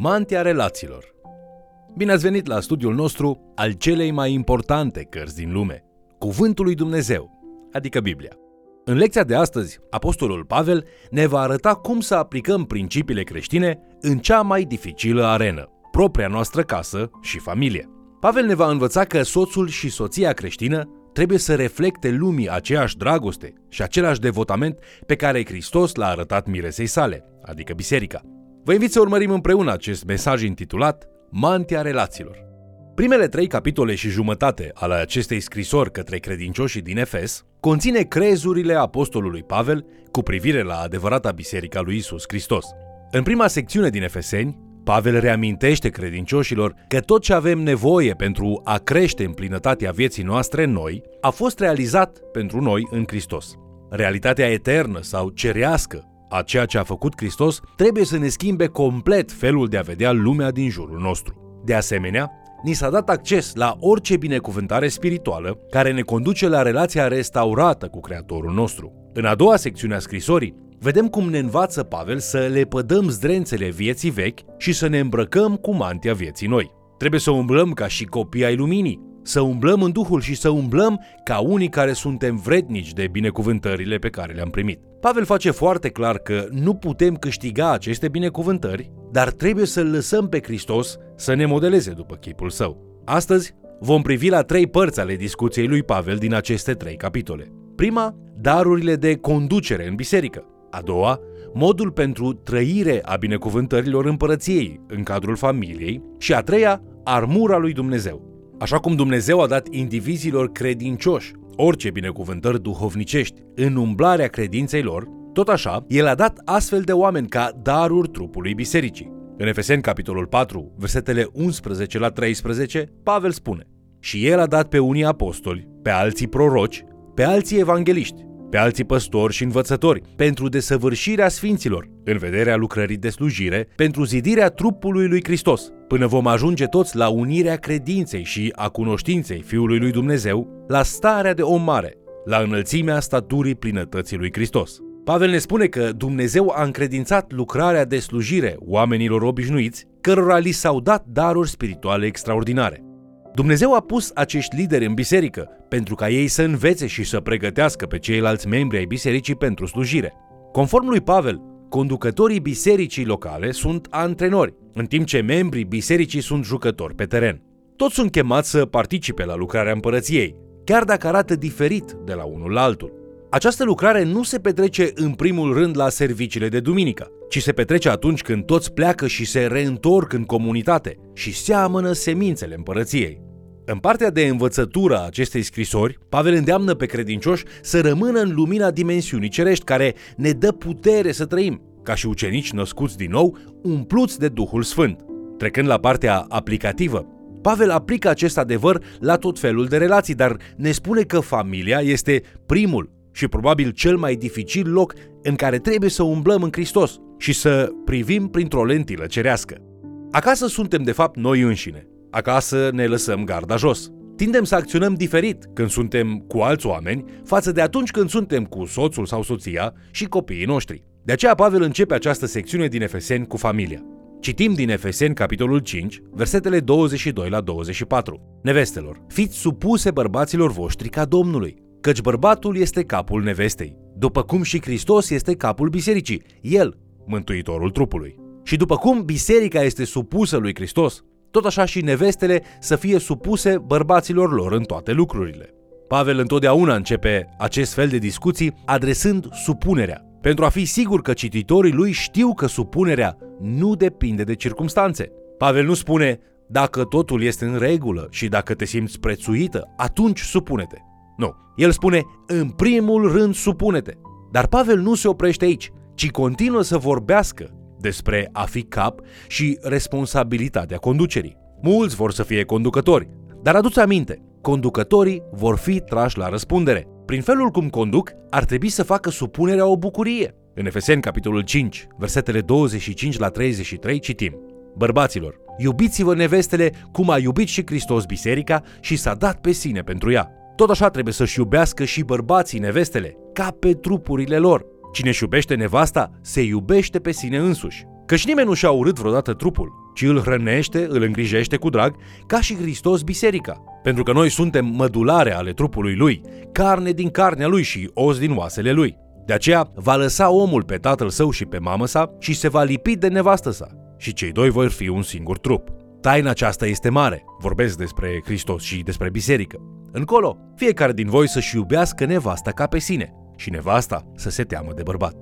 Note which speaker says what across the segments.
Speaker 1: Mantia relațiilor. Bine ați venit la studiul nostru al celei mai importante cărți din lume, Cuvântul lui Dumnezeu, adică Biblia. În lecția de astăzi, Apostolul Pavel ne va arăta cum să aplicăm principiile creștine în cea mai dificilă arenă, propria noastră casă și familie. Pavel ne va învăța că soțul și soția creștină trebuie să reflecte lumii aceeași dragoste și același devotament pe care Hristos l-a arătat miresei sale, adică biserica. Vă invit să urmărim împreună acest mesaj intitulat Mantia relațiilor. Primele trei capitole și jumătate ale acestei scrisori către credincioșii din Efes conține crezurile apostolului Pavel cu privire la adevărata biserica lui Isus Hristos. În prima secțiune din Efeseni, Pavel reamintește credincioșilor că tot ce avem nevoie pentru a crește în plinătatea vieții noastre noi a fost realizat pentru noi în Hristos. Realitatea eternă sau cerească a ceea ce a făcut Hristos trebuie să ne schimbe complet felul de a vedea lumea din jurul nostru. De asemenea, ni s-a dat acces la orice binecuvântare spirituală care ne conduce la relația restaurată cu Creatorul nostru. În a doua secțiune a scrisorii, vedem cum ne învață Pavel să le pădăm zdrențele vieții vechi și să ne îmbrăcăm cu mantia vieții noi. Trebuie să umblăm ca și copii ai luminii, să umblăm în Duhul și să umblăm ca unii care suntem vrednici de binecuvântările pe care le-am primit. Pavel face foarte clar că nu putem câștiga aceste binecuvântări, dar trebuie să-L lăsăm pe Hristos să ne modeleze după chipul său. Astăzi vom privi la trei părți ale discuției lui Pavel din aceste trei capitole. Prima, darurile de conducere în biserică. A doua, modul pentru trăire a binecuvântărilor împărăției în cadrul familiei. Și a treia, armura lui Dumnezeu. Așa cum Dumnezeu a dat indivizilor credincioși orice binecuvântări duhovnicești în umblarea credinței lor, tot așa, El a dat astfel de oameni ca daruri trupului bisericii. În Efeseni, capitolul 4, versetele 11 la 13, Pavel spune Și El a dat pe unii apostoli, pe alții proroci, pe alții evangeliști, pe alții păstori și învățători, pentru desăvârșirea sfinților, în vederea lucrării de slujire, pentru zidirea trupului lui Hristos, până vom ajunge toți la unirea credinței și a cunoștinței Fiului lui Dumnezeu, la starea de om mare, la înălțimea staturii plinătății lui Hristos. Pavel ne spune că Dumnezeu a încredințat lucrarea de slujire oamenilor obișnuiți, cărora li s-au dat daruri spirituale extraordinare. Dumnezeu a pus acești lideri în biserică pentru ca ei să învețe și să pregătească pe ceilalți membri ai bisericii pentru slujire. Conform lui Pavel, conducătorii bisericii locale sunt antrenori, în timp ce membrii bisericii sunt jucători pe teren. Toți sunt chemați să participe la lucrarea împărăției, chiar dacă arată diferit de la unul la altul. Această lucrare nu se petrece în primul rând la serviciile de duminică, ci se petrece atunci când toți pleacă și se reîntorc în comunitate și seamănă semințele împărăției. În partea de învățătură a acestei scrisori, Pavel îndeamnă pe credincioși să rămână în lumina dimensiunii cerești care ne dă putere să trăim, ca și ucenici născuți din nou, umpluți de Duhul Sfânt. Trecând la partea aplicativă, Pavel aplică acest adevăr la tot felul de relații, dar ne spune că familia este primul și probabil cel mai dificil loc în care trebuie să umblăm în Hristos și să privim printr-o lentilă cerească. Acasă suntem de fapt noi înșine, Acasă ne lăsăm garda jos. Tindem să acționăm diferit când suntem cu alți oameni față de atunci când suntem cu soțul sau soția și copiii noștri. De aceea Pavel începe această secțiune din Efeseni cu familia. Citim din Efeseni, capitolul 5, versetele 22 la 24. Nevestelor, fiți supuse bărbaților voștri ca Domnului, căci bărbatul este capul nevestei, după cum și Hristos este capul bisericii, el, mântuitorul trupului. Și după cum biserica este supusă lui Hristos, tot așa și nevestele să fie supuse bărbaților lor în toate lucrurile. Pavel întotdeauna începe acest fel de discuții adresând supunerea, pentru a fi sigur că cititorii lui știu că supunerea nu depinde de circumstanțe. Pavel nu spune, dacă totul este în regulă și dacă te simți prețuită, atunci supune-te. Nu, el spune, în primul rând supune-te. Dar Pavel nu se oprește aici, ci continuă să vorbească despre a fi cap și responsabilitatea conducerii. Mulți vor să fie conducători, dar aduți aminte, conducătorii vor fi trași la răspundere. Prin felul cum conduc, ar trebui să facă supunerea o bucurie. În Efeseni, capitolul 5, versetele 25 la 33, citim Bărbaților, iubiți-vă nevestele cum a iubit și Hristos biserica și s-a dat pe sine pentru ea. Tot așa trebuie să-și iubească și bărbații nevestele, ca pe trupurile lor. Cine își iubește nevasta, se iubește pe sine însuși. Căci nimeni nu și-a urât vreodată trupul, ci îl hrănește, îl îngrijește cu drag, ca și Hristos biserica. Pentru că noi suntem mădulare ale trupului lui, carne din carnea lui și os din oasele lui. De aceea va lăsa omul pe tatăl său și pe mamă sa și se va lipi de nevastă sa. Și cei doi vor fi un singur trup. Taina aceasta este mare. Vorbesc despre Hristos și despre biserică. Încolo, fiecare din voi să-și iubească nevasta ca pe sine și nevasta să se teamă de bărbat.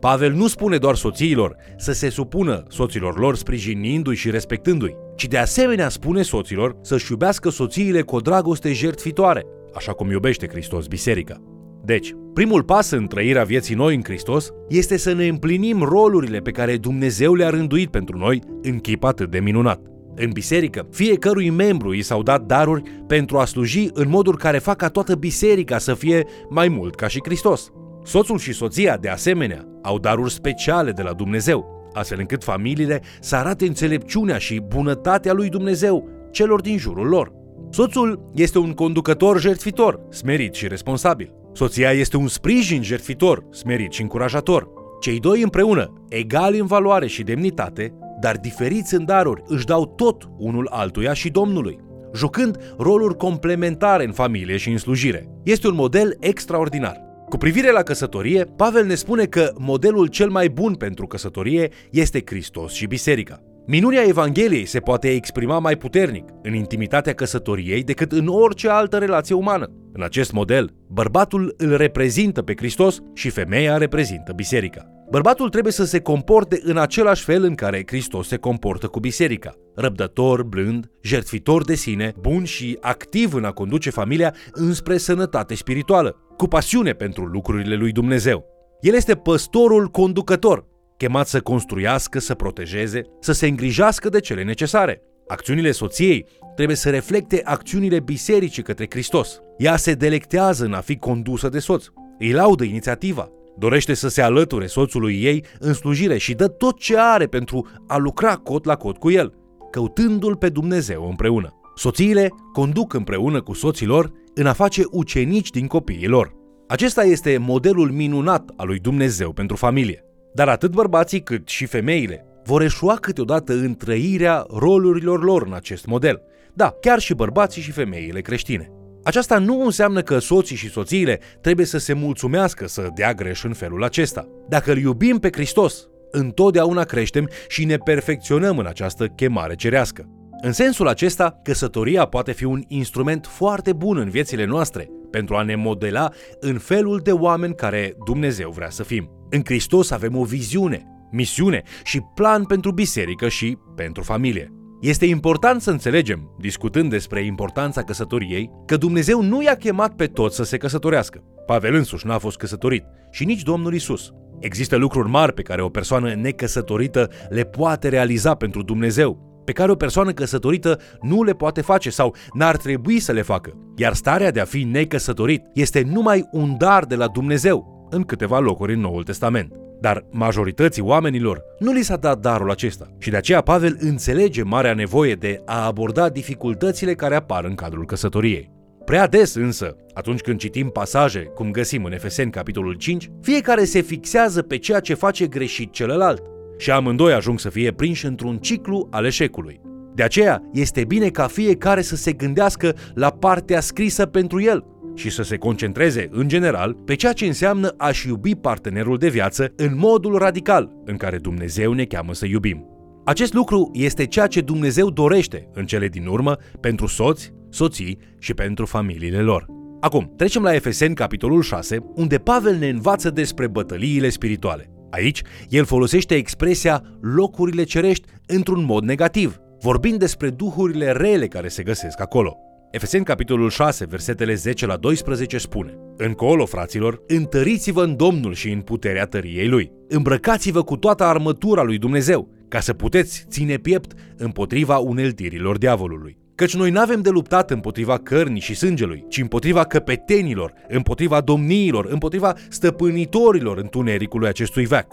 Speaker 1: Pavel nu spune doar soțiilor să se supună soților lor sprijinindu-i și respectându-i, ci de asemenea spune soților să-și iubească soțiile cu o dragoste jertfitoare, așa cum iubește Hristos biserica. Deci, primul pas în trăirea vieții noi în Hristos este să ne împlinim rolurile pe care Dumnezeu le-a rânduit pentru noi în chip atât de minunat. În biserică, fiecărui membru i s-au dat daruri pentru a sluji în moduri care fac ca toată biserica să fie mai mult ca și Hristos. Soțul și soția, de asemenea, au daruri speciale de la Dumnezeu, astfel încât familiile să arate înțelepciunea și bunătatea lui Dumnezeu celor din jurul lor. Soțul este un conducător jertfitor, smerit și responsabil. Soția este un sprijin jertfitor, smerit și încurajator. Cei doi împreună, egali în valoare și demnitate, dar diferiți în daruri, își dau tot unul altuia și Domnului, jucând roluri complementare în familie și în slujire. Este un model extraordinar. Cu privire la căsătorie, Pavel ne spune că modelul cel mai bun pentru căsătorie este Hristos și biserica. Minunea Evangheliei se poate exprima mai puternic în intimitatea căsătoriei decât în orice altă relație umană. În acest model, bărbatul îl reprezintă pe Hristos și femeia reprezintă biserica. Bărbatul trebuie să se comporte în același fel în care Hristos se comportă cu biserica. Răbdător, blând, jertfitor de sine, bun și activ în a conduce familia înspre sănătate spirituală, cu pasiune pentru lucrurile lui Dumnezeu. El este păstorul conducător, chemat să construiască, să protejeze, să se îngrijească de cele necesare. Acțiunile soției trebuie să reflecte acțiunile bisericii către Hristos. Ea se delectează în a fi condusă de soț, îi laudă inițiativa, dorește să se alăture soțului ei în slujire și dă tot ce are pentru a lucra cot la cot cu el, căutându-l pe Dumnezeu împreună. Soțiile conduc împreună cu soților în a face ucenici din copiii lor. Acesta este modelul minunat al lui Dumnezeu pentru familie. Dar atât bărbații cât și femeile vor eșua câteodată în trăirea rolurilor lor în acest model. Da, chiar și bărbații și femeile creștine. Aceasta nu înseamnă că soții și soțiile trebuie să se mulțumească să dea greș în felul acesta. Dacă îl iubim pe Hristos, întotdeauna creștem și ne perfecționăm în această chemare cerească. În sensul acesta, căsătoria poate fi un instrument foarte bun în viețile noastre pentru a ne modela în felul de oameni care Dumnezeu vrea să fim. În Hristos avem o viziune, misiune și plan pentru biserică și pentru familie. Este important să înțelegem, discutând despre importanța căsătoriei, că Dumnezeu nu i-a chemat pe toți să se căsătorească. Pavel însuși n-a fost căsătorit și nici Domnul Isus. Există lucruri mari pe care o persoană necăsătorită le poate realiza pentru Dumnezeu, pe care o persoană căsătorită nu le poate face sau n-ar trebui să le facă. Iar starea de a fi necăsătorit este numai un dar de la Dumnezeu în câteva locuri în Noul Testament. Dar majorității oamenilor nu li s-a dat darul acesta și de aceea Pavel înțelege marea nevoie de a aborda dificultățile care apar în cadrul căsătoriei. Prea des însă, atunci când citim pasaje, cum găsim în Efeseni capitolul 5, fiecare se fixează pe ceea ce face greșit celălalt și amândoi ajung să fie prinși într-un ciclu al eșecului. De aceea este bine ca fiecare să se gândească la partea scrisă pentru el și să se concentreze, în general, pe ceea ce înseamnă a-și iubi partenerul de viață în modul radical în care Dumnezeu ne cheamă să iubim. Acest lucru este ceea ce Dumnezeu dorește în cele din urmă pentru soți, soții și pentru familiile lor. Acum, trecem la Efeseni, capitolul 6, unde Pavel ne învață despre bătăliile spirituale. Aici, el folosește expresia locurile cerești într-un mod negativ, vorbind despre duhurile rele care se găsesc acolo. Efeseni capitolul 6, versetele 10 la 12 spune Încolo, fraților, întăriți-vă în Domnul și în puterea tăriei Lui. Îmbrăcați-vă cu toată armătura lui Dumnezeu, ca să puteți ține piept împotriva uneltirilor diavolului. Căci noi n-avem de luptat împotriva cărnii și sângelui, ci împotriva căpetenilor, împotriva domniilor, împotriva stăpânitorilor întunericului acestui veac,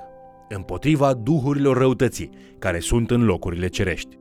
Speaker 1: împotriva duhurilor răutății, care sunt în locurile cerești.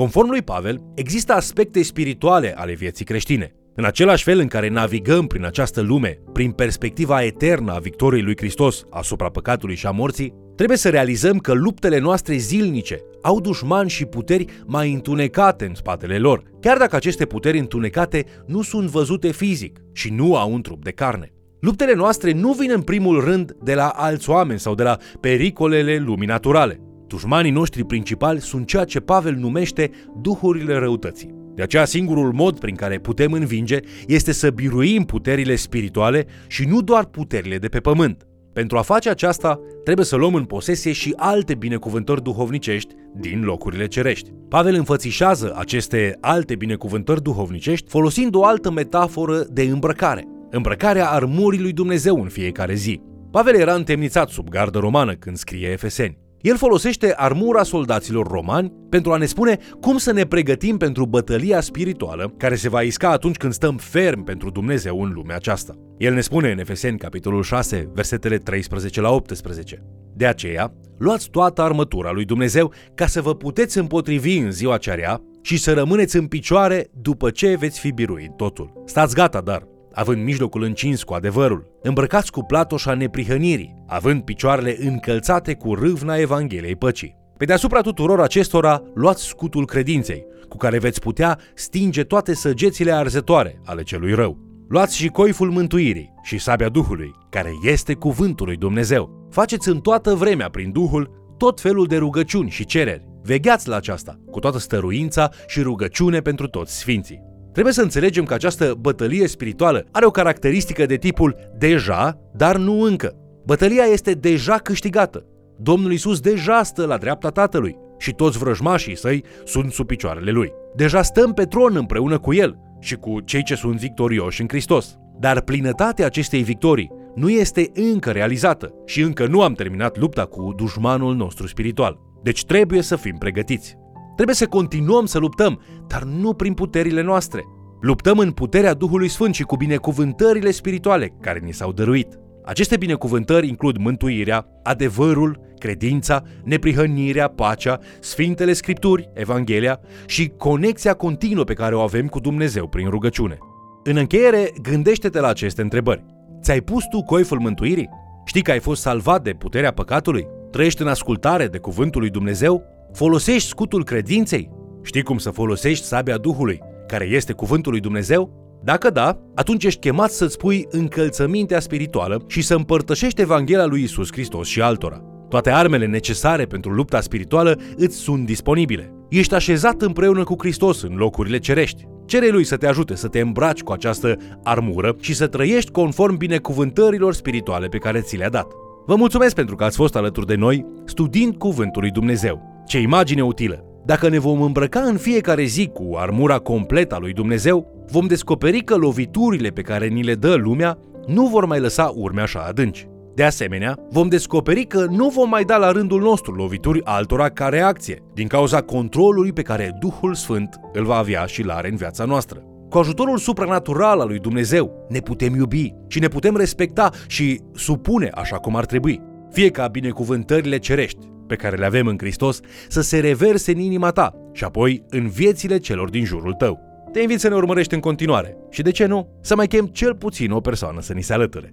Speaker 1: Conform lui Pavel, există aspecte spirituale ale vieții creștine. În același fel în care navigăm prin această lume, prin perspectiva eternă a victoriei lui Hristos asupra păcatului și a morții, trebuie să realizăm că luptele noastre zilnice au dușmani și puteri mai întunecate în spatele lor, chiar dacă aceste puteri întunecate nu sunt văzute fizic și nu au un trup de carne. Luptele noastre nu vin în primul rând de la alți oameni sau de la pericolele lumii naturale. Dușmanii noștri principali sunt ceea ce Pavel numește duhurile răutății. De aceea singurul mod prin care putem învinge este să biruim puterile spirituale și nu doar puterile de pe pământ. Pentru a face aceasta, trebuie să luăm în posesie și alte binecuvântări duhovnicești din locurile cerești. Pavel înfățișează aceste alte binecuvântări duhovnicești folosind o altă metaforă de îmbrăcare, îmbrăcarea armurii lui Dumnezeu în fiecare zi. Pavel era întemnițat sub gardă romană când scrie Efeseni. El folosește armura soldaților romani pentru a ne spune cum să ne pregătim pentru bătălia spirituală care se va isca atunci când stăm ferm pentru Dumnezeu în lumea aceasta. El ne spune în Efeseni, capitolul 6, versetele 13 la 18. De aceea, luați toată armătura lui Dumnezeu ca să vă puteți împotrivi în ziua cearea și să rămâneți în picioare după ce veți fi biruit totul. Stați gata, dar, având mijlocul încins cu adevărul, îmbrăcați cu platoșa neprihănirii, având picioarele încălțate cu râvna Evangheliei păcii. Pe deasupra tuturor acestora, luați scutul credinței, cu care veți putea stinge toate săgețile arzătoare ale celui rău. Luați și coiful mântuirii și sabia Duhului, care este cuvântul lui Dumnezeu. Faceți în toată vremea prin Duhul tot felul de rugăciuni și cereri. Vegheați la aceasta, cu toată stăruința și rugăciune pentru toți sfinții. Trebuie să înțelegem că această bătălie spirituală are o caracteristică de tipul deja, dar nu încă. Bătălia este deja câștigată. Domnul Isus deja stă la dreapta Tatălui și toți vrăjmașii săi sunt sub picioarele lui. Deja stăm pe tron împreună cu el și cu cei ce sunt victorioși în Hristos. Dar plinătatea acestei victorii nu este încă realizată și încă nu am terminat lupta cu dușmanul nostru spiritual. Deci trebuie să fim pregătiți. Trebuie să continuăm să luptăm, dar nu prin puterile noastre. Luptăm în puterea Duhului Sfânt și cu binecuvântările spirituale care ni s-au dăruit. Aceste binecuvântări includ mântuirea, adevărul, credința, neprihănirea, pacea, Sfintele Scripturi, Evanghelia și conexia continuă pe care o avem cu Dumnezeu prin rugăciune. În încheiere, gândește-te la aceste întrebări. Ți-ai pus tu coiful mântuirii? Știi că ai fost salvat de puterea păcatului? Trăiești în ascultare de cuvântul lui Dumnezeu? Folosești scutul credinței? Știi cum să folosești sabia Duhului, care este cuvântul lui Dumnezeu? Dacă da, atunci ești chemat să-ți pui încălțămintea spirituală și să împărtășești Evanghelia lui Isus Hristos și altora. Toate armele necesare pentru lupta spirituală îți sunt disponibile. Ești așezat împreună cu Hristos în locurile cerești. Cere lui să te ajute să te îmbraci cu această armură și să trăiești conform binecuvântărilor spirituale pe care ți le-a dat. Vă mulțumesc pentru că ați fost alături de noi studiind Cuvântul lui Dumnezeu. Ce imagine utilă! Dacă ne vom îmbrăca în fiecare zi cu armura completă a lui Dumnezeu, vom descoperi că loviturile pe care ni le dă lumea nu vor mai lăsa urme așa adânci. De asemenea, vom descoperi că nu vom mai da la rândul nostru lovituri altora ca reacție, din cauza controlului pe care Duhul Sfânt îl va avea și l-are în viața noastră. Cu ajutorul supranatural al lui Dumnezeu ne putem iubi și ne putem respecta și supune așa cum ar trebui. Fie ca binecuvântările cerești pe care le avem în Hristos să se reverse în inima ta și apoi în viețile celor din jurul tău. Te invit să ne urmărești în continuare și, de ce nu, să mai chem cel puțin o persoană să ni se alăture.